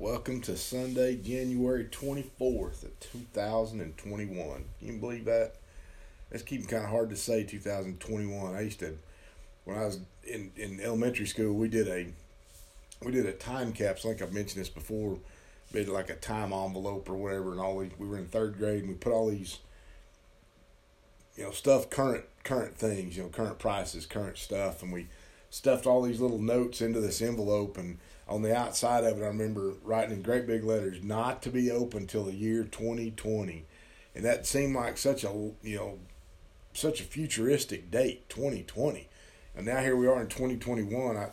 Welcome to Sunday, January 24th of 2021. Can you believe that? It's keeping kind of hard to say 2021. I used to, when I was in, in elementary school, we did a we did a time capsule. I think I've mentioned this before. We did like a time envelope or whatever, and all we, we were in third grade, and we put all these, you know, stuff current current things, you know, current prices, current stuff, and we stuffed all these little notes into this envelope and on the outside of it, I remember writing in great big letters, "Not to be open till the year 2020," and that seemed like such a you know, such a futuristic date, 2020. And now here we are in 2021. I,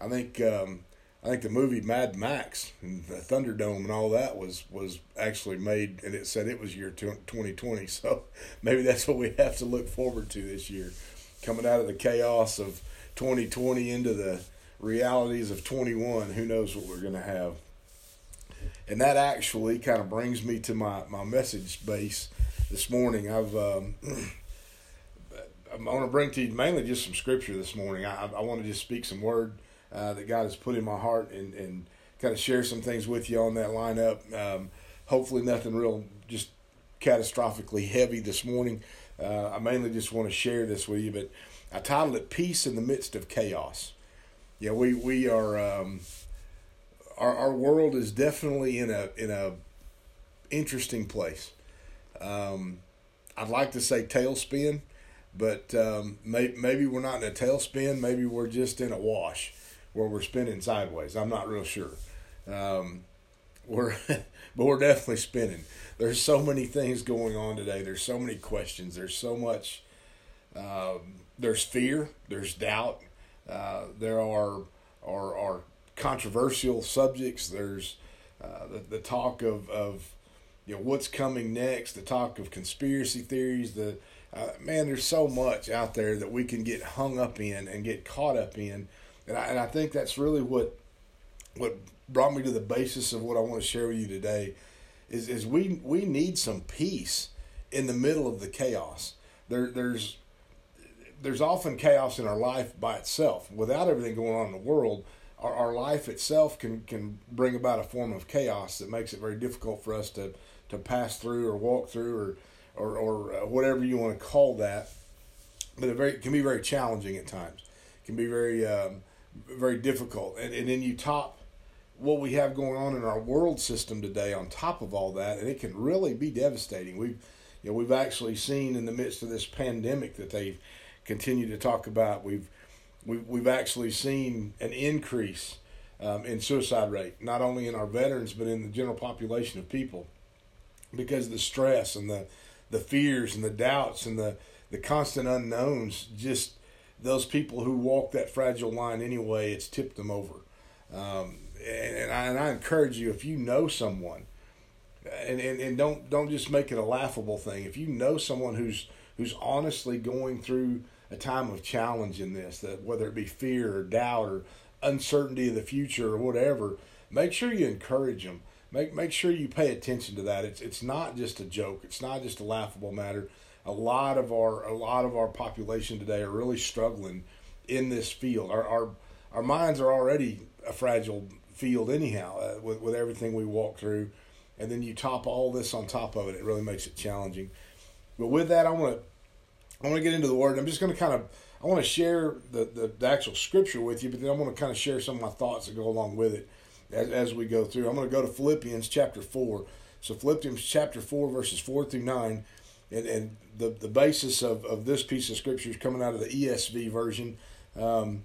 I think, um, I think the movie Mad Max and the Thunderdome and all that was was actually made, and it said it was year 2020. So maybe that's what we have to look forward to this year, coming out of the chaos of 2020 into the realities of 21, who knows what we're going to have. And that actually kind of brings me to my, my message base this morning. I've um, I want to bring to you mainly just some scripture this morning. I, I want to just speak some word uh, that God has put in my heart and, and kind of share some things with you on that lineup. Um, hopefully, nothing real just catastrophically heavy this morning. Uh, I mainly just want to share this with you, but I titled it "Peace in the Midst of Chaos." Yeah, we we are um, our our world is definitely in a in a interesting place. Um, I'd like to say tailspin, but um, may, maybe we're not in a tailspin. Maybe we're just in a wash where we're spinning sideways. I'm not real sure. Um, we're but we're definitely spinning. There's so many things going on today. There's so many questions. There's so much. Um, there's fear. There's doubt. Uh, there are, are are controversial subjects. There's uh, the, the talk of, of you know what's coming next. The talk of conspiracy theories. The uh, man, there's so much out there that we can get hung up in and get caught up in, and I, and I think that's really what what brought me to the basis of what I want to share with you today. Is is we we need some peace in the middle of the chaos. There there's there's often chaos in our life by itself. Without everything going on in the world, our, our life itself can, can bring about a form of chaos that makes it very difficult for us to, to pass through or walk through or, or, or uh, whatever you want to call that. But it, very, can be very challenging at times. It can be very, um, very difficult. And, and then you top what we have going on in our world system today on top of all that, and it can really be devastating. We've, you know, we've actually seen in the midst of this pandemic that they've continue to talk about. We've we've, we've actually seen an increase um, in suicide rate, not only in our veterans but in the general population of people, because the stress and the the fears and the doubts and the the constant unknowns just those people who walk that fragile line anyway it's tipped them over um, and, and, I, and I encourage you if you know someone and, and, and don't don't just make it a laughable thing if you know someone who's who's honestly going through a time of challenge in this, that whether it be fear or doubt or uncertainty of the future or whatever, make sure you encourage them. Make make sure you pay attention to that. It's it's not just a joke. It's not just a laughable matter. A lot of our a lot of our population today are really struggling in this field. Our our our minds are already a fragile field anyhow uh, with with everything we walk through, and then you top all this on top of it. It really makes it challenging. But with that, I want to I want to get into the word. I'm just going to kind of I want to share the, the, the, actual scripture with you, but then I want to kind of share some of my thoughts that go along with it as, as we go through. I'm going to go to Philippians chapter 4. So, Philippians chapter 4, verses 4 through 9. And, and the, the basis of, of this piece of scripture is coming out of the ESV version. Um,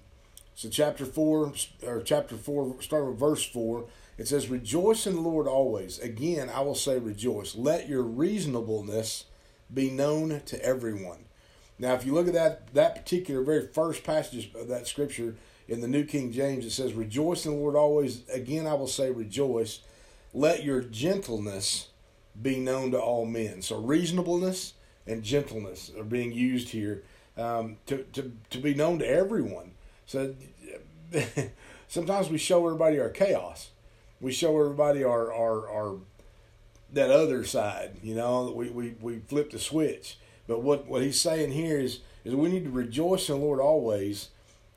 so, chapter 4, or chapter 4, start with verse 4, it says, Rejoice in the Lord always. Again, I will say rejoice. Let your reasonableness be known to everyone. Now, if you look at that that particular very first passage of that scripture in the New King James, it says, "Rejoice in the Lord always." Again, I will say, rejoice. Let your gentleness be known to all men. So, reasonableness and gentleness are being used here um, to, to to be known to everyone. So, sometimes we show everybody our chaos. We show everybody our our, our that other side. You know, we we we flip the switch but what, what he's saying here is, is we need to rejoice in the Lord always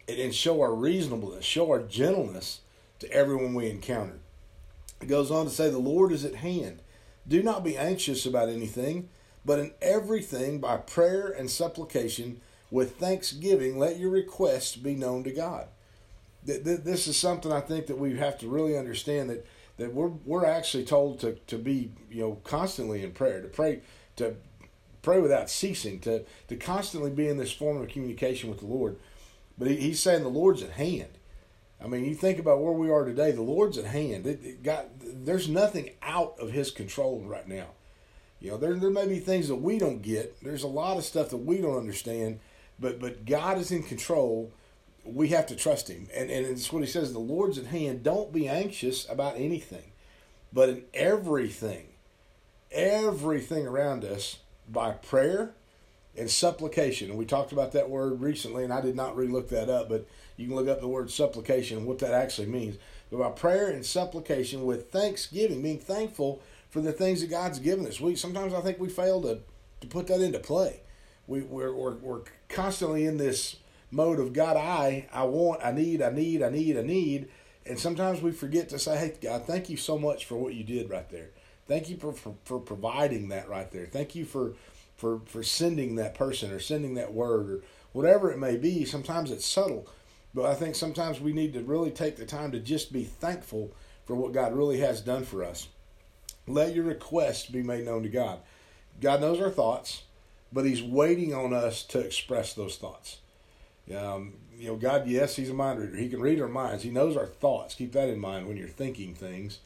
and, and show our reasonableness, show our gentleness to everyone we encounter. It goes on to say, The Lord is at hand. Do not be anxious about anything, but in everything by prayer and supplication with thanksgiving, let your requests be known to God. This is something I think that we have to really understand that, that we're, we're actually told to, to be you know constantly in prayer, to pray to pray without ceasing, to, to constantly be in this form of communication with the Lord. But he, he's saying the Lord's at hand. I mean, you think about where we are today. The Lord's at hand. It, it got there's nothing out of His control right now. You know, there there may be things that we don't get. There's a lot of stuff that we don't understand, but but God is in control. We have to trust Him, and and it's what He says. The Lord's at hand. Don't be anxious about anything, but in everything, everything around us by prayer and supplication. And we talked about that word recently, and I did not really look that up, but you can look up the word supplication and what that actually means. But by prayer and supplication with thanksgiving, being thankful for the things that God's given us. We sometimes I think we fail to, to put that into play. We, we're, we're, we're constantly in this mode of God, I, I want, I need, I need, I need, I need. And sometimes we forget to say, hey, God, thank you so much for what you did right there. Thank you for, for, for providing that right there. Thank you for, for, for sending that person or sending that word or whatever it may be. Sometimes it's subtle, but I think sometimes we need to really take the time to just be thankful for what God really has done for us. Let your requests be made known to God. God knows our thoughts, but He's waiting on us to express those thoughts. Um, you know, God, yes, He's a mind reader. He can read our minds. He knows our thoughts. Keep that in mind when you're thinking things.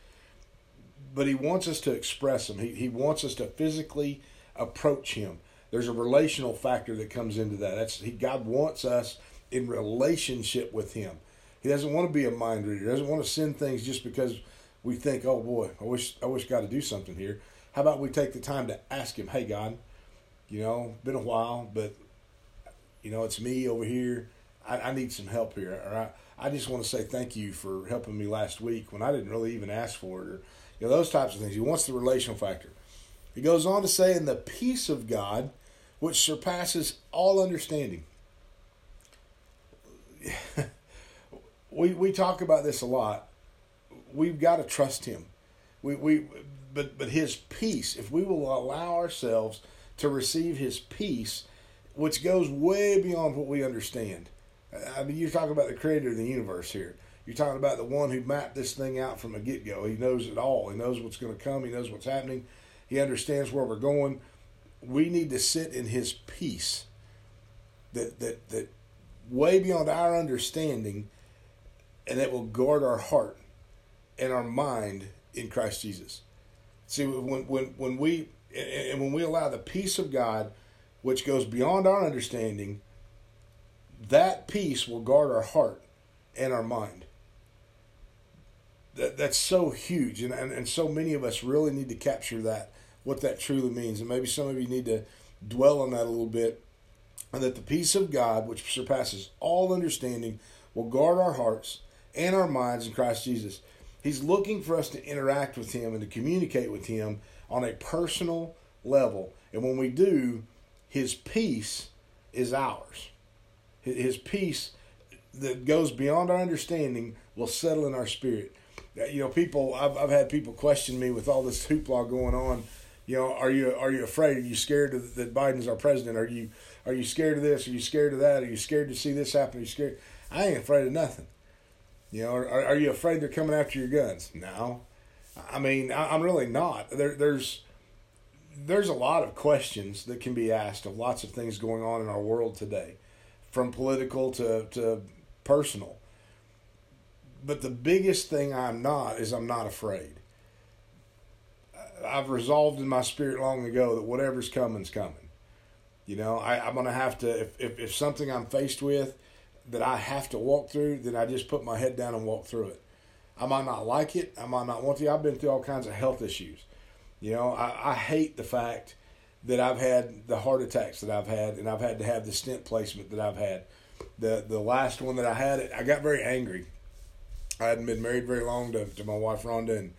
But He wants us to express him. He, he wants us to physically approach Him. There's a relational factor that comes into that. That's he, God wants us in relationship with Him. He doesn't want to be a mind reader. He doesn't want to send things just because we think, oh boy, I wish I wish God to do something here. How about we take the time to ask Him, hey God, you know, been a while, but you know, it's me over here. I, I need some help here. Or I, I just want to say thank you for helping me last week when I didn't really even ask for it, or you know, those types of things. He wants the relational factor. He goes on to say, in the peace of God, which surpasses all understanding. we we talk about this a lot. We've got to trust him. We we but but his peace, if we will allow ourselves to receive his peace, which goes way beyond what we understand. I mean, you're talking about the creator of the universe here. You're talking about the one who mapped this thing out from a get go. He knows it all. He knows what's going to come. He knows what's happening. He understands where we're going. We need to sit in his peace that that that way beyond our understanding, and that will guard our heart and our mind in Christ Jesus. See, when when when we and when we allow the peace of God, which goes beyond our understanding, that peace will guard our heart and our mind. That that's so huge, and, and and so many of us really need to capture that what that truly means, and maybe some of you need to dwell on that a little bit and that the peace of God, which surpasses all understanding, will guard our hearts and our minds in Christ Jesus. He's looking for us to interact with Him and to communicate with Him on a personal level. And when we do, His peace is ours. His peace that goes beyond our understanding will settle in our spirit. You know, people, I've, I've had people question me with all this hoopla going on. You know, are you are you afraid? Are you scared that Biden's our president? Are you are you scared of this? Are you scared of that? Are you scared to see this happen? Are you scared? I ain't afraid of nothing. You know, are, are you afraid they're coming after your guns? No. I mean, I, I'm really not. There, there's there's a lot of questions that can be asked of lots of things going on in our world today, from political to, to personal. But the biggest thing I'm not is I'm not afraid. I've resolved in my spirit long ago that whatever's coming's coming. You know, I, I'm going to have to, if, if, if something I'm faced with that I have to walk through, then I just put my head down and walk through it. I might not like it. I might not want to. I've been through all kinds of health issues. You know, I, I hate the fact that I've had the heart attacks that I've had, and I've had to have the stent placement that I've had. The the last one that I had, I got very angry. I hadn't been married very long to, to my wife Rhonda, and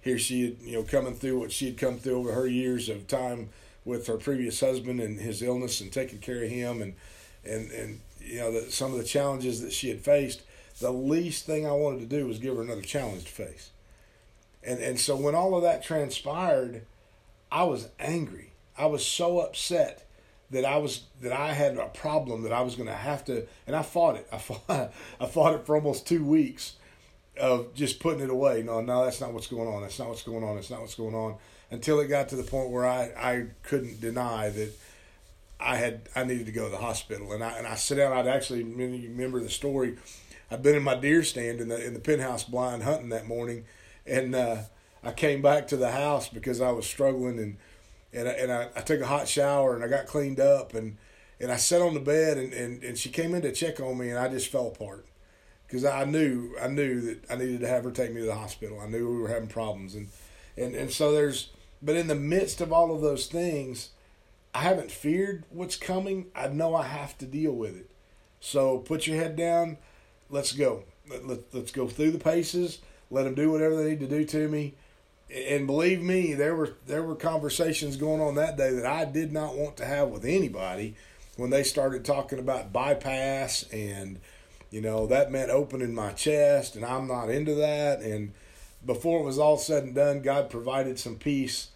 here she had, you know, coming through what she had come through over her years of time with her previous husband and his illness and taking care of him and and and you know the, some of the challenges that she had faced. The least thing I wanted to do was give her another challenge to face. And and so when all of that transpired, I was angry. I was so upset that I was that I had a problem that I was going to have to, and I fought it. I fought I fought it for almost two weeks of just putting it away. No, no, that's not what's going on. That's not what's going on. That's not what's going on. Until it got to the point where I, I couldn't deny that I had I needed to go to the hospital, and I and I sit down. I'd actually remember the story. I'd been in my deer stand in the in the penthouse blind hunting that morning, and uh, I came back to the house because I was struggling, and and I, and I, I took a hot shower and I got cleaned up, and and I sat on the bed, and, and, and she came in to check on me, and I just fell apart because I knew I knew that I needed to have her take me to the hospital. I knew we were having problems, and and and so there's but in the midst of all of those things I haven't feared what's coming. I know I have to deal with it. So put your head down. Let's go. Let, let, let's go through the paces. Let them do whatever they need to do to me. And believe me, there were there were conversations going on that day that I did not want to have with anybody when they started talking about bypass and you know that meant opening my chest and I'm not into that and before it was all said and done God provided some peace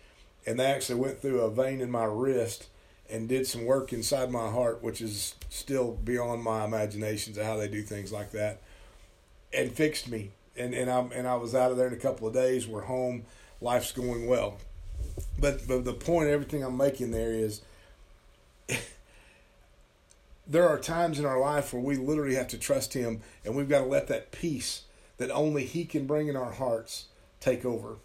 and they actually went through a vein in my wrist and did some work inside my heart, which is still beyond my imaginations of how they do things like that, and fixed me. And and I and I was out of there in a couple of days. We're home. Life's going well. But but the point, everything I'm making there is. there are times in our life where we literally have to trust Him, and we've got to let that peace that only He can bring in our hearts take over.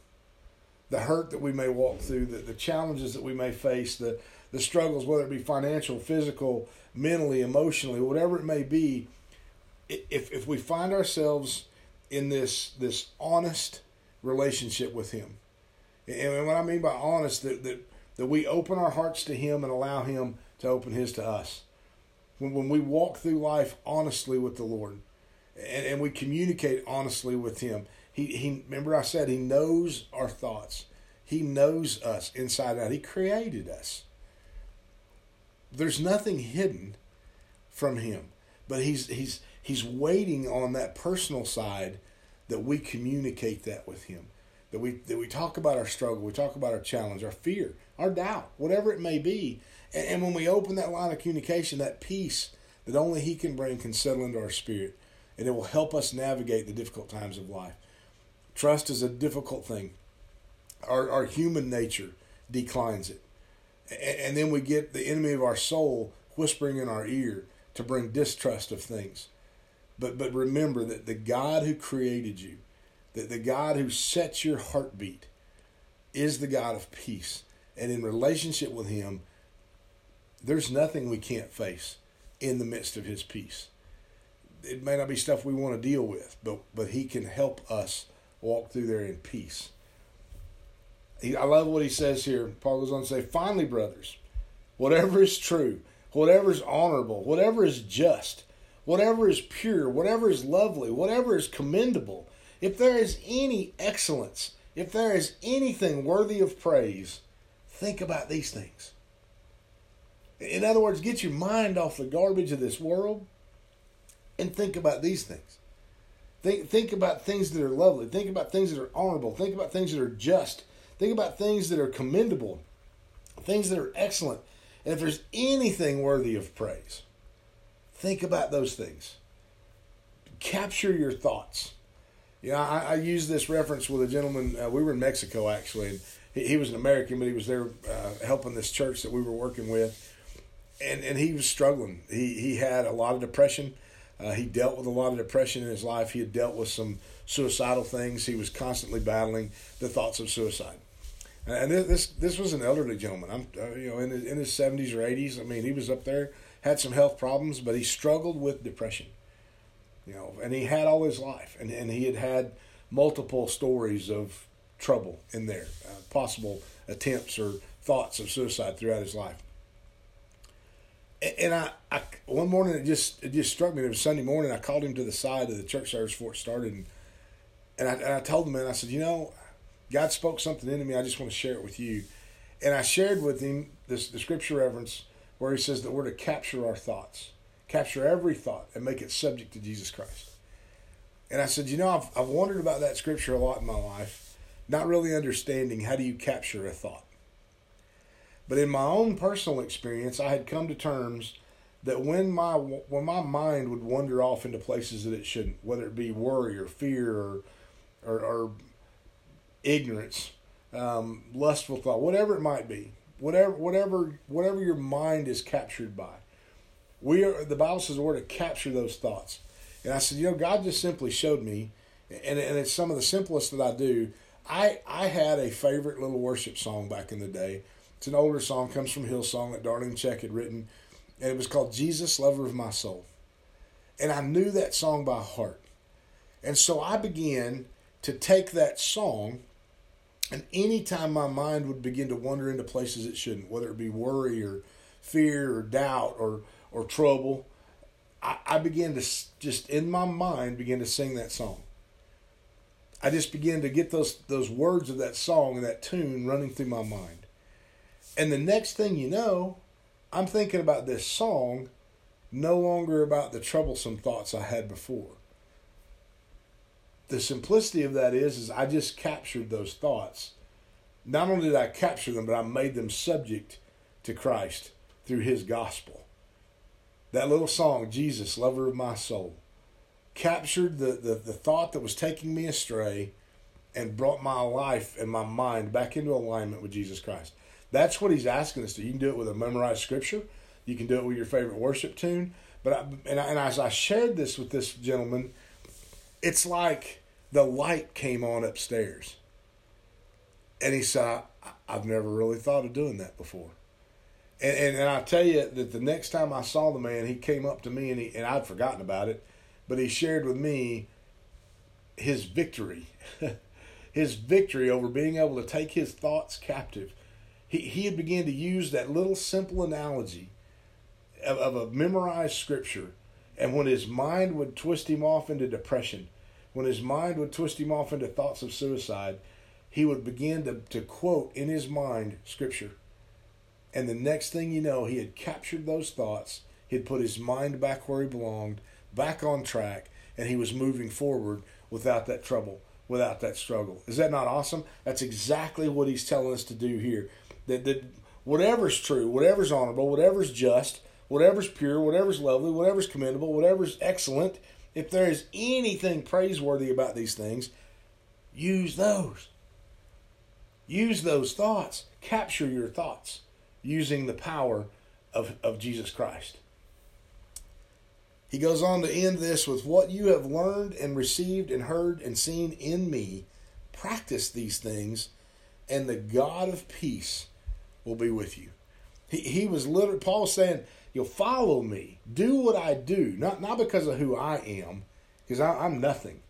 The hurt that we may walk through, the, the challenges that we may face, the the struggles, whether it be financial, physical, mentally, emotionally, whatever it may be, if if we find ourselves in this this honest relationship with Him, and what I mean by honest, that that, that we open our hearts to Him and allow Him to open His to us. When when we walk through life honestly with the Lord, and, and we communicate honestly with Him, He He remember I said He knows our thoughts. He knows us inside out. He created us there's nothing hidden from him, but he's he's he's waiting on that personal side that we communicate that with him. That we that we talk about our struggle, we talk about our challenge, our fear, our doubt, whatever it may be. And, and when we open that line of communication, that peace that only he can bring can settle into our spirit. And it will help us navigate the difficult times of life. Trust is a difficult thing. Our, our human nature declines it and then we get the enemy of our soul whispering in our ear to bring distrust of things. But but remember that the God who created you, that the God who sets your heartbeat, is the God of peace. And in relationship with Him, there's nothing we can't face in the midst of His peace. It may not be stuff we want to deal with, but but He can help us walk through there in peace. He, I love what he says here. Paul goes on to say, finally, brothers, whatever is true, whatever is honorable, whatever is just, whatever is pure, whatever is lovely, whatever is commendable, if there is any excellence, if there is anything worthy of praise, think about these things. In other words, get your mind off the garbage of this world and think about these things. Think, think about things that are lovely. Think about things that are honorable. Think about things that are just. Think about things that are commendable, things that are excellent. And if there's anything worthy of praise, think about those things. Capture your thoughts. You know, I, I use this reference with a gentleman. Uh, we were in Mexico actually, and he, he was an American, but he was there uh, helping this church that we were working with, and and he was struggling. He he had a lot of depression. Uh, he dealt with a lot of depression in his life. He had dealt with some suicidal things. He was constantly battling the thoughts of suicide. And this this was an elderly gentleman. I'm uh, you know in his, in his 70s or 80s. I mean, he was up there, had some health problems, but he struggled with depression. You know, and he had all his life, and and he had had multiple stories of trouble in there, uh, possible attempts or thoughts of suicide throughout his life. And I, I one morning it just it just struck me. It was Sunday morning. I called him to the side of the church service before it started, and and I, and I told him, man, I said, you know, God spoke something into me. I just want to share it with you. And I shared with him this the scripture reference where he says that we're to capture our thoughts, capture every thought, and make it subject to Jesus Christ. And I said, you know, I've, I've wondered about that scripture a lot in my life not really understanding how do you capture a thought. But in my own personal experience, I had come to terms that when my when my mind would wander off into places that it shouldn't, whether it be worry or fear or or, or ignorance, um, lustful thought, whatever it might be, whatever whatever whatever your mind is captured by, we are the Bible says we're to capture those thoughts. And I said, you know, God just simply showed me, and and it's some of the simplest that I do. I I had a favorite little worship song back in the day. It's an older song, comes from Hillsong that Darlene Zschech had written and it was called Jesus, Lover of My Soul. And I knew that song by heart. And so I began to take that song, and anytime my mind would begin to wander into places it shouldn't, whether it be worry or fear or doubt or, or trouble, I, I began to just, in my mind, begin to sing that song. I just began to get those, those words of that song and that tune running through my mind. And the next thing you know, I'm thinking about this song, no longer about the troublesome thoughts I had before. The simplicity of that is, is I just captured those thoughts. Not only did I capture them, but I made them subject to Christ through His gospel. That little song, Jesus, lover of my soul, captured the, the, the thought that was taking me astray and brought my life and my mind back into alignment with Jesus Christ. That's what he's asking us to. You can do it with a memorized scripture. You can do it with your favorite worship tune. But I, and, I, and as I shared this with this gentleman, it's like the light came on upstairs. And he said, I've never really thought of doing that before. And, and, and I tell you that the next time I saw the man, he came up to me and, he, and I'd forgotten about it, but he shared with me his victory, his victory over being able to take his thoughts captive he, he had began to use that little simple analogy of, of a memorized scripture. And when his mind would twist him off into depression, when his mind would twist him off into thoughts of suicide, he would begin to, to quote in his mind scripture. And the next thing you know, he had captured those thoughts. He had put his mind back where he belonged, back on track, and he was moving forward without that trouble, without that struggle. Is that not awesome? That's exactly what he's telling us to do here that, that whatever's true, whatever's honorable, whatever's just, whatever's pure, whatever's lovely, whatever's commendable, whatever's excellent, if there is anything praiseworthy about these things, use those. Use those thoughts. Capture your thoughts using the power of, of Jesus Christ. He goes on to end this with what you have learned and received and heard and seen in me. Practice these things, and the God of peace will be with you. He, he was literally, Paul saying, you'll follow me. Do what I do. Not, not because of who I am, because I'm nothing,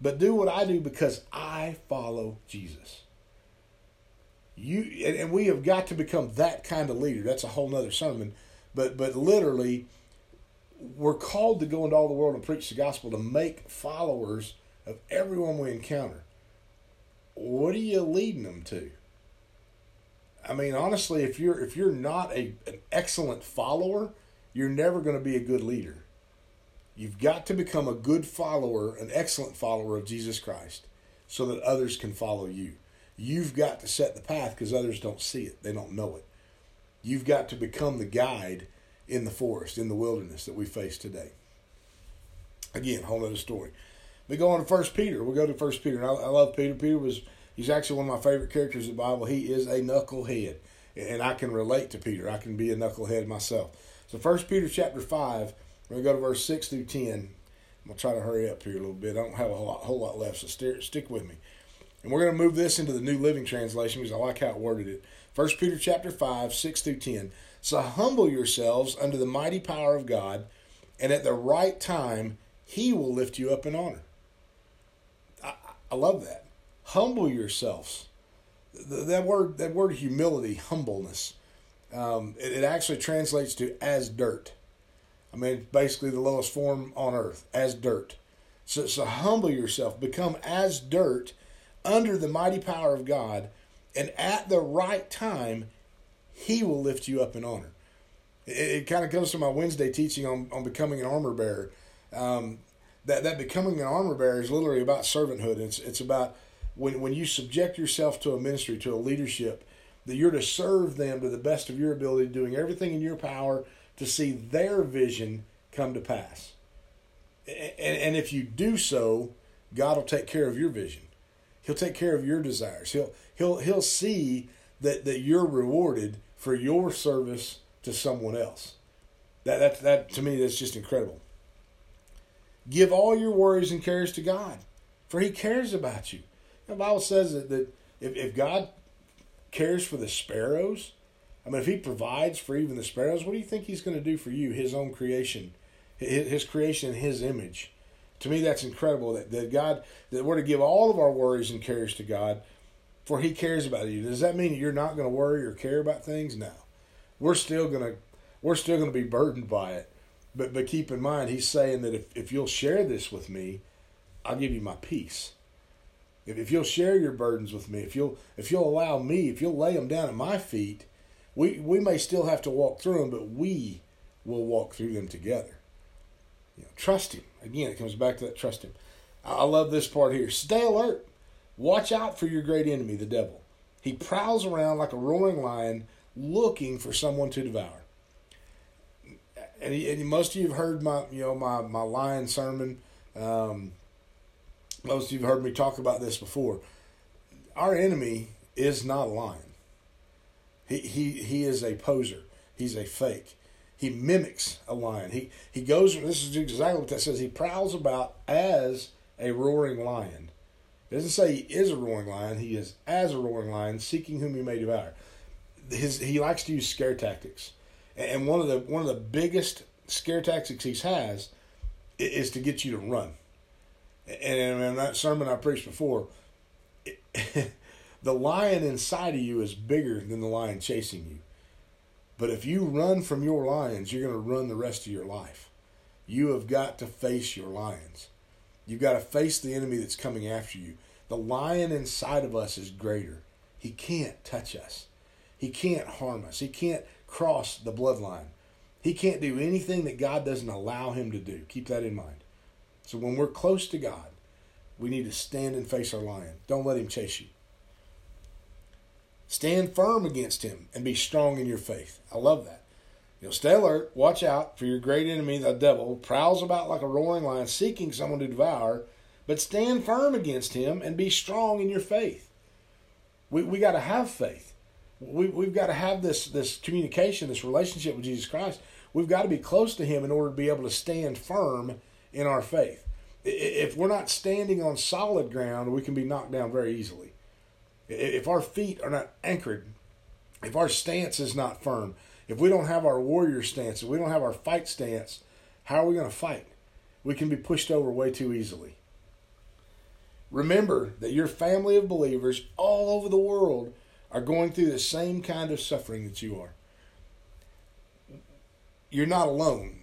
but do what I do because I follow Jesus. You and we have got to become that kind of leader. That's a whole nother sermon. But but literally, we're called to go into all the world and preach the gospel to make followers of everyone we encounter. What are you leading them to? I mean, honestly, if you're if you're not a an excellent follower, you're never going to be a good leader. You've got to become a good follower, an excellent follower of Jesus Christ, so that others can follow you. You've got to set the path because others don't see it; they don't know it. You've got to become the guide in the forest, in the wilderness that we face today. Again, whole other story. We go on to First Peter. We'll go to First Peter. I, I love Peter. Peter was He's actually one of my favorite characters in the Bible. He is a knucklehead. And I can relate to Peter. I can be a knucklehead myself. So First Peter chapter 5, we're going to go to verse 6 through 10. I'm going to try to hurry up here a little bit. I don't have a whole lot, whole lot left, so steer, stick with me. And we're going to move this into the New Living Translation because I like how it worded it. First Peter chapter 5, 6 through 10. So humble yourselves under the mighty power of God, and at the right time, he will lift you up in honor. I, I love that humble yourselves. That word, that word humility, humbleness, um, it, it actually translates to as dirt. I mean, basically the lowest form on earth, as dirt. So, so humble yourself, become as dirt under the mighty power of God, and at the right time, He will lift you up in honor. It, it kind of comes to my Wednesday teaching on, on becoming an armor bearer. Um, that, that becoming an armor bearer is literally about servanthood. It's, it's about when when you subject yourself to a ministry, to a leadership, that you're to serve them to the best of your ability, doing everything in your power to see their vision come to pass. And, and if you do so, God will take care of your vision. He'll take care of your desires. He'll he'll he'll see that, that you're rewarded for your service to someone else. That that that to me that's just incredible. Give all your worries and cares to God, for He cares about you. The Bible says that, that if, if God cares for the sparrows, I mean, if He provides for even the sparrows, what do you think He's going to do for you, His own creation, His, his creation in His image? To me, that's incredible that, that God, that we're to give all of our worries and cares to God, for He cares about you. Does that mean you're not going to worry or care about things? No. We're still going to, we're still going to be burdened by it. But but keep in mind, he's saying that if, if you'll share this with me, I'll give you my peace. If, if you'll share your burdens with me, if you'll if you'll allow me, if you'll lay them down at my feet, we we may still have to walk through them, but we will walk through them together. You know, trust him. Again, it comes back to that trust him. I love this part here. Stay alert. Watch out for your great enemy, the devil. He prowls around like a roaring lion, looking for someone to devour and, he, and most of you have heard my you know my my lion sermon. Um, most of you have heard me talk about this before. Our enemy is not a lion. He he he is a poser. He's a fake. He mimics a lion. He he goes. This is exactly what that says. He prowls about as a roaring lion. It doesn't say he is a roaring lion. He is as a roaring lion, seeking whom he may devour. His he likes to use scare tactics. And one of the one of the biggest scare tactics he has is to get you to run. And in that sermon I preached before, the lion inside of you is bigger than the lion chasing you. But if you run from your lions, you're going to run the rest of your life. You have got to face your lions. You've got to face the enemy that's coming after you. The lion inside of us is greater. He can't touch us. He can't harm us. He can't cross the bloodline. He can't do anything that God doesn't allow him to do. Keep that in mind. So when we're close to God, we need to stand and face our lion. Don't let him chase you. Stand firm against him and be strong in your faith. I love that. You know, stay alert, watch out for your great enemy, the devil, prowls about like a roaring lion, seeking someone to devour, but stand firm against him and be strong in your faith. We, we got to have faith we, we've got to have this this communication, this relationship with Jesus Christ. We've got to be close to Him in order to be able to stand firm in our faith. If we're not standing on solid ground, we can be knocked down very easily. If our feet are not anchored, if our stance is not firm, if we don't have our warrior stance, if we don't have our fight stance, how are we going to fight? We can be pushed over way too easily. Remember that your family of believers all over the world are going through the same kind of suffering that you are. You're not alone.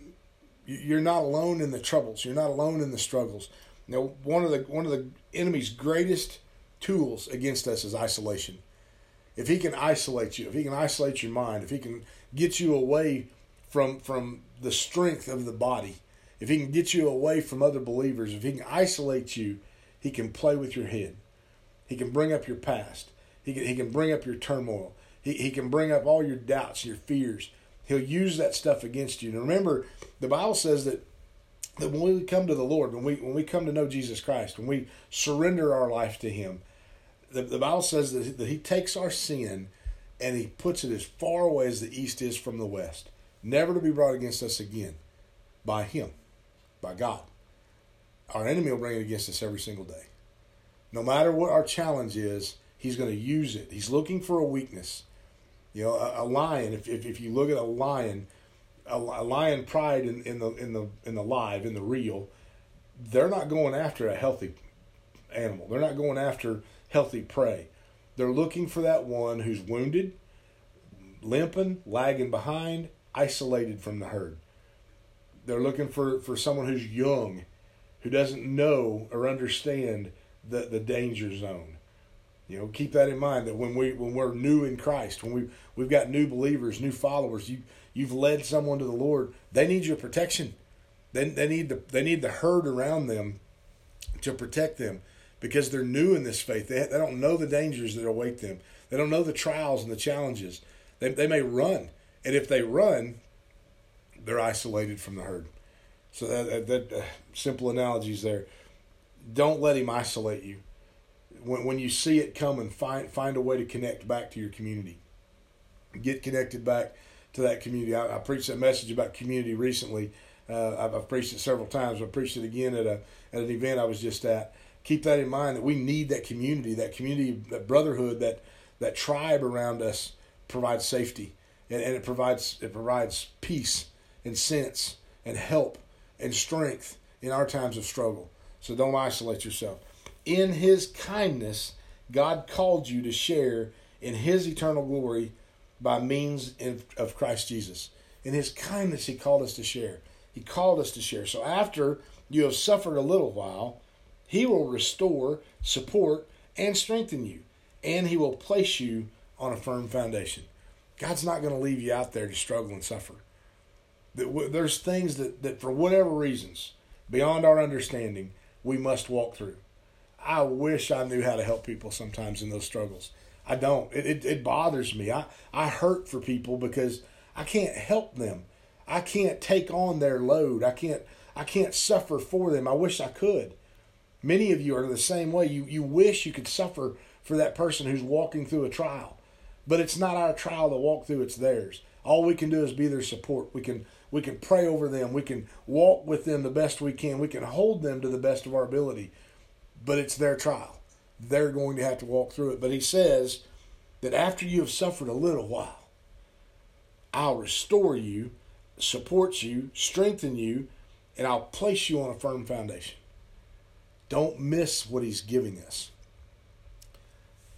You're not alone in the troubles. You're not alone in the struggles. Now, one of the one of the enemy's greatest tools against us is isolation. If he can isolate you, if he can isolate your mind, if he can get you away from from the strength of the body, if he can get you away from other believers, if he can isolate you, he can play with your head. He can bring up your past. He can, he can bring up your turmoil. He, he can bring up all your doubts, your fears. He'll use that stuff against you. And remember, the Bible says that that when we come to the Lord, when we when we come to know Jesus Christ, when we surrender our life to Him, the, the Bible says that, that He takes our sin and He puts it as far away as the east is from the west, never to be brought against us again by Him, by God. Our enemy will bring it against us every single day. No matter what our challenge is, he's going to use it. He's looking for a weakness. You know, a, a lion. If, if, if you look at a lion, a, a lion pride in, in the in the in the live in the real, they're not going after a healthy animal. They're not going after healthy prey. They're looking for that one who's wounded, limping, lagging behind, isolated from the herd. They're looking for, for someone who's young, who doesn't know or understand the, the danger zone. You know, keep that in mind that when we when we're new in Christ, when we we've got new believers, new followers, you you've led someone to the Lord, they need your protection. They, they need the they need the herd around them to protect them. because they're new in this faith. They, they don't know the dangers that await them. They don't know the trials and the challenges. They, they may run. And if they run, they're isolated from the herd. So that, that, that uh, simple analogies there. Don't let him isolate you. When, when you see it coming, find find a way to connect back to your community. Get connected back to that community. I, I preached that message about community recently. Uh, I've, I've, preached it several times. I preached it again at a at an event I was just at. Keep that in mind that we need that community, that community, that brotherhood, that that tribe around us provides safety and, and it provides it provides peace and sense and help and strength in our times of struggle. So don't isolate yourself. In His kindness, God called you to share in His eternal glory by means of Christ Jesus. In His kindness, He called us to share. He called us to share. So after you have suffered a little while, He will restore, support, and strengthen you, and He will place you on a firm foundation. God's not going to leave you out there to struggle and suffer. There's things that, that, for whatever reasons, beyond our understanding, we must walk through. I wish I knew how to help people sometimes in those struggles. I don't. It, it, it, bothers me. I, I hurt for people because I can't help them. I can't take on their load. I can't I can't suffer for them. I wish I could. Many of you are the same way. You you wish you could suffer for that person who's walking through a trial. But it's not our trial to walk through, it's theirs. All we can do is be their support. We can we can pray over them. We can walk with them the best we can. We can hold them to the best of our ability. But it's their trial. They're going to have to walk through it. But he says that after you have suffered a little while, I'll restore you, support you, strengthen you, and I'll place you on a firm foundation. Don't miss what he's giving us.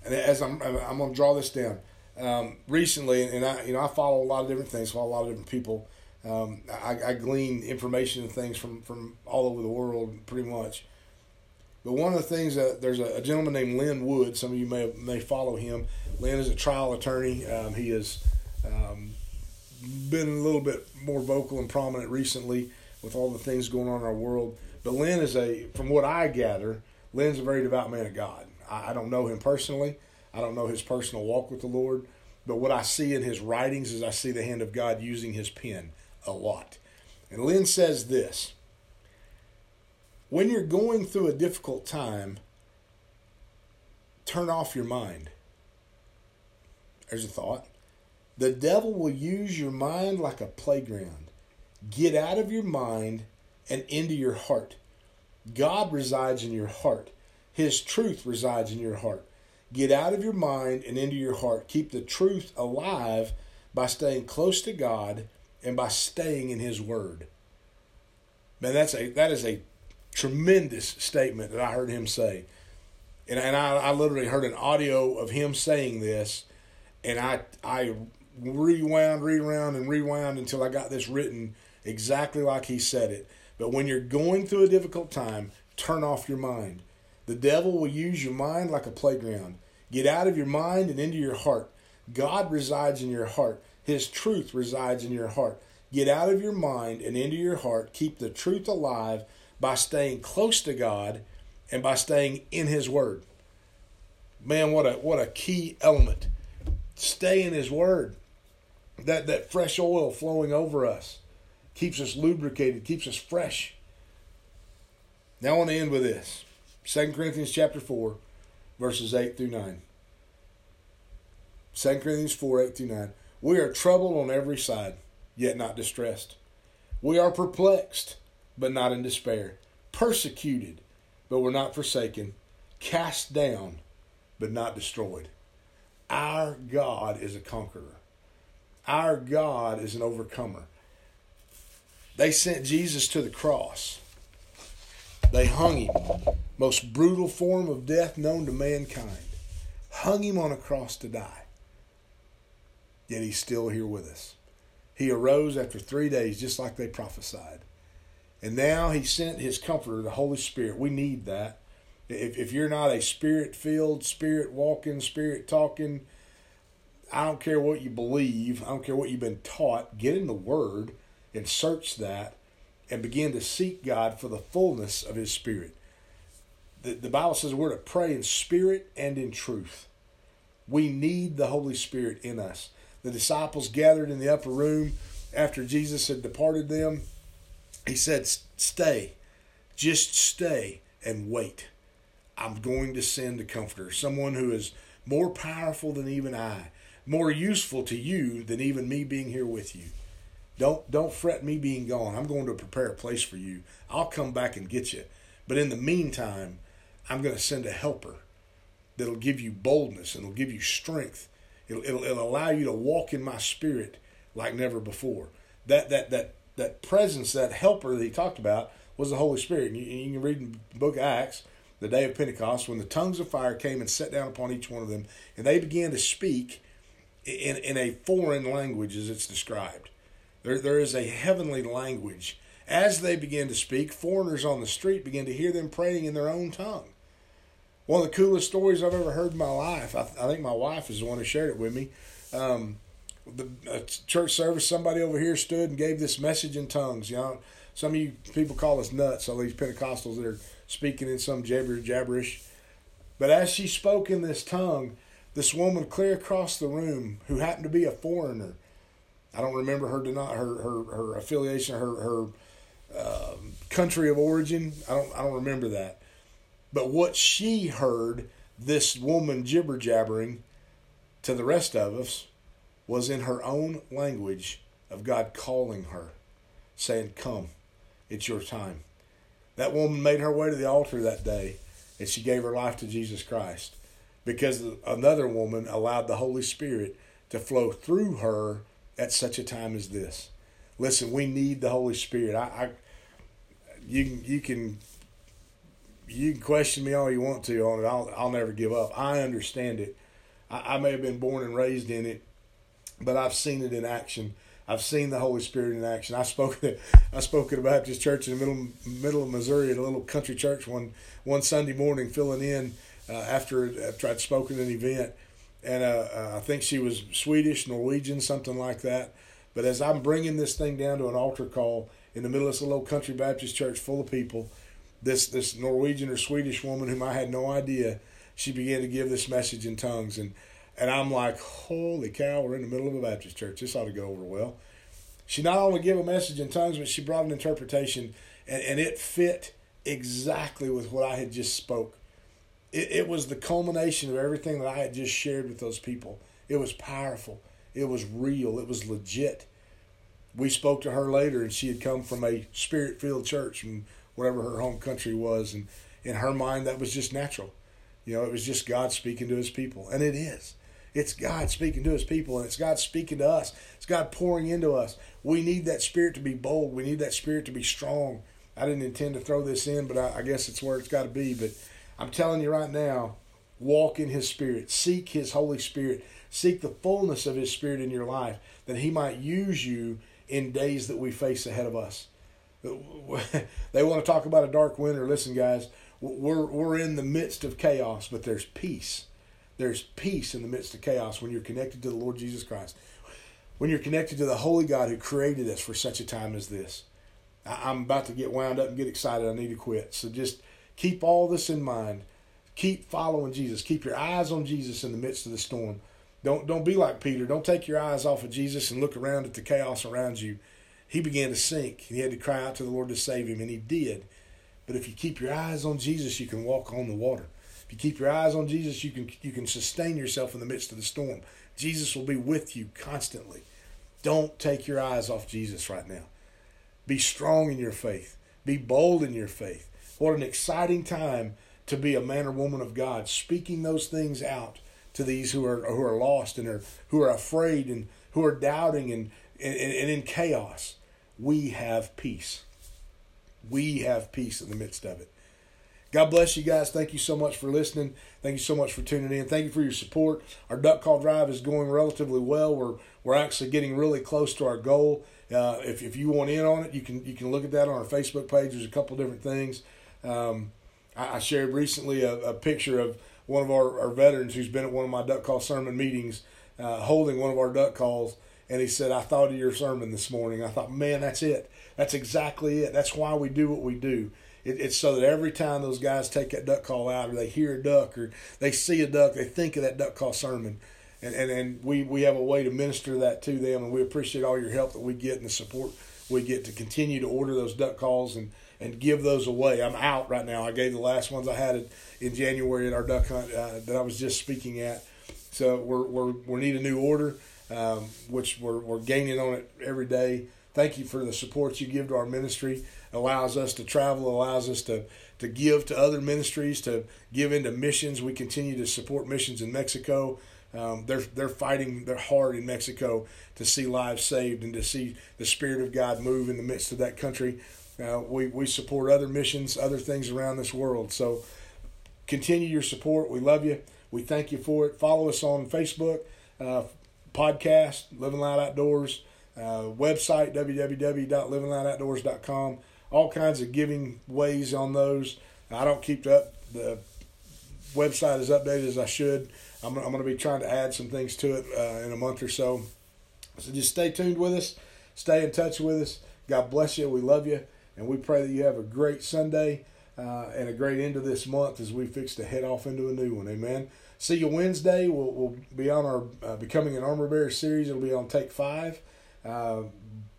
And as I'm, I'm going to draw this down, um, recently, and I, you know, I follow a lot of different things, follow a lot of different people. Um, I, I, glean information and things from, from all over the world, pretty much. But one of the things that there's a, a gentleman named Lin Wood. Some of you may may follow him. Lin is a trial attorney. Um, he has um, been a little bit more vocal and prominent recently with all the things going on in our world. But Lin is a, from what I gather, Lin's a very devout man of God. I, I don't know him personally. I don't know his personal walk with the Lord, but what I see in his writings is I see the hand of God using his pen a lot. And Lin says this When you're going through a difficult time, turn off your mind. There's a thought. The devil will use your mind like a playground. Get out of your mind and into your heart. God resides in your heart. His truth resides in your heart. Get out of your mind and into your heart. Keep the truth alive by staying close to God and by staying in His Word. Man, that's a that is a tremendous statement that I heard him say, and and I, I literally heard an audio of him saying this, and I I rewound, rewound, and rewound until I got this written exactly like he said it. But when you're going through a difficult time, turn off your mind. The devil will use your mind like a playground. Get out of your mind and into your heart. God resides in your heart. His truth resides in your heart. Get out of your mind and into your heart. Keep the truth alive by staying close to God and by staying in His Word. Man, what a what a key element. Stay in His Word. That that fresh oil flowing over us keeps us lubricated, keeps us fresh. Now I want to end with this. 2 Corinthians chapter 4 verses 8 through 9. 2 Corinthians 4 8 through 9. We are troubled on every side, yet not distressed. We are perplexed, but not in despair. Persecuted, but we're not forsaken. Cast down, but not destroyed. Our God is a conqueror. Our God is an overcomer. They sent Jesus to the cross. They hung him most brutal form of death known to mankind, hung him on a cross to die. Yet he's still here with us. He arose after three days, just like they prophesied. And now he sent his comforter, the Holy Spirit. We need that. If, if you're not a spirit filled, spirit walking, spirit talking, I don't care what you believe, I don't care what you've been taught, get in the Word and search that and begin to seek God for the fullness of His Spirit the, the Bible says we're to pray in spirit and in truth. We need the Holy Spirit in us. The disciples gathered in the upper room after Jesus had departed them. He said, Stay, just stay and wait. I'm going to send a comforter, someone who is more powerful than even I, more useful to you than even me being here with you. Don't don't fret me being gone. I'm going to prepare a place for you. I'll come back and get you. But in the meantime, I'm going to send a helper that'll give you boldness and it'll give you strength. It'll, it'll, it'll allow you to walk in my spirit like never before. That that that that presence, that helper that he talked about, was the Holy Spirit. And you, you can read in the book of Acts, the day of Pentecost, when the tongues of fire came and set down upon each one of them, and they began to speak in, in a foreign language as it's described. There, there is a heavenly language. As they began to speak, foreigners on the street began to hear them praying in their own tongue. One of the coolest stories I've ever heard in my life. I, I think my wife is the one who shared it with me. Um, the church service, somebody over here stood and gave this message in tongues. You know, some of you people call us nuts, all these Pentecostals that are speaking in some jabber jabberish. But as she spoke in this tongue, this woman clear across the room, who happened to be a foreigner, I don't remember her not her her her affiliation, her her uh, country of origin. I don't I don't remember that. But what she heard this woman jibber jabbering to the rest of us was in her own language of God calling her, saying, Come, it's your time. That woman made her way to the altar that day and she gave her life to Jesus Christ because another woman allowed the Holy Spirit to flow through her at such a time as this. Listen, we need the Holy Spirit. I, I you you can you can question me all you want to on it. I'll I'll never give up. I understand it. I, I may have been born and raised in it, but I've seen it in action. I've seen the Holy Spirit in action. I spoke at I spoke at a Baptist church in the middle middle of Missouri at a little country church one one Sunday morning, filling in uh, after after I'd spoken at an event, and uh, uh, I think she was Swedish, Norwegian, something like that. But as I'm bringing this thing down to an altar call in the middle of this little country Baptist church full of people, this this Norwegian or Swedish woman whom I had no idea, she began to give this message in tongues, and and I'm like, holy cow, we're in the middle of a Baptist church. This ought to go over well. She not only gave a message in tongues, but she brought an interpretation, and, and it fit exactly with what I had just spoke. It, it was the culmination of everything that I had just shared with those people. It was powerful. It was real. It was legit. We spoke to her later, and she had come from a spirit filled church and whatever her home country was. And in her mind, that was just natural. You know, it was just God speaking to his people. And it is. It's God speaking to his people, and it's God speaking to us. It's God pouring into us. We need that spirit to be bold. We need that spirit to be strong. I didn't intend to throw this in, but I, I guess it's where it's got to be. But I'm telling you right now, walk in his spirit. Seek his Holy Spirit. Seek the fullness of his spirit in your life that he might use you in days that we face ahead of us. they want to talk about a dark winter. Listen, guys, we're, we're in the midst of chaos, but there's peace there's peace in the midst of chaos when you're connected to the Lord Jesus Christ. When you're connected to the Holy God who created us for such a time as this. I'm about to get wound up and get excited. I need to quit. So just keep all this in mind. Keep following Jesus. Keep your eyes on Jesus in the midst of the storm. Don't don't be like Peter. Don't take your eyes off of Jesus and look around at the chaos around you. He began to sink. And he had to cry out to the Lord to save him, and he did. But if you keep your eyes on Jesus, you can walk on the water you keep your eyes on Jesus, you can you can sustain yourself in the midst of the storm. Jesus will be with you constantly. Don't take your eyes off Jesus right now. Be strong in your faith. Be bold in your faith. What an exciting time to be a man or woman of God, speaking those things out to these who are who are lost and are who are afraid and who are doubting and, and, and in chaos. We have peace. We have peace in the midst of it. God bless you guys. Thank you so much for listening. Thank you so much for tuning in. Thank you for your support. Our duck call drive is going relatively well. We're we're actually getting really close to our goal. Uh, if if you want in on it, you can you can look at that on our Facebook page. There's a couple different things. Um, I, I, shared recently a, a, picture of one of our, our, veterans who's been at one of my duck call sermon meetings, uh, holding one of our duck calls, and he said, "I thought of your sermon this morning. I thought, man, that's it. That's exactly it. That's why we do what we do." It, it's so that every time those guys take that duck call out, or they hear a duck, or they see a duck, they think of that duck call sermon. And, and, and we, we have a way to minister that to them, and we appreciate all your help that we get and the support we get to continue to order those duck calls and, and give those away. I'm out right now. I gave the last ones I had in January at our duck hunt uh, that I was just speaking at. So we're, we're, we need a new order, um, which we're, we're gaining on it every day. Thank you for the support you give to our ministry. Allows us to travel, allows us to, to give to other ministries, to give into missions. We continue to support missions in Mexico. Um, they're they're fighting they're hard in Mexico to see lives saved and to see the spirit of God move in the midst of that country. Uh, we we support other missions, other things around this world. So continue your support. We love you. We thank you for it. Follow us on Facebook, uh, podcast, Living Loud Outdoors, uh, website www.livingloudoutdoors.com. All kinds of giving ways on those. I don't keep up the website as updated as I should. I'm, I'm going to be trying to add some things to it uh, in a month or so. So just stay tuned with us, stay in touch with us. God bless you. We love you, and we pray that you have a great Sunday uh, and a great end of this month as we fix to head off into a new one. Amen. See you Wednesday. We'll, we'll be on our uh, Becoming an Armor Bearer series. It'll be on take five. Uh,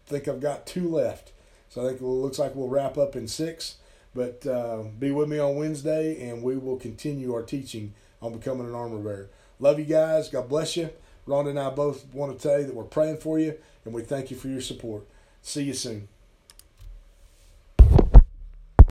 think I've got two left. So I think it looks like we'll wrap up in six. But uh, be with me on Wednesday, and we will continue our teaching on becoming an armor bearer. Love you guys. God bless you. Rhonda and I both want to tell you that we're praying for you, and we thank you for your support. See you soon.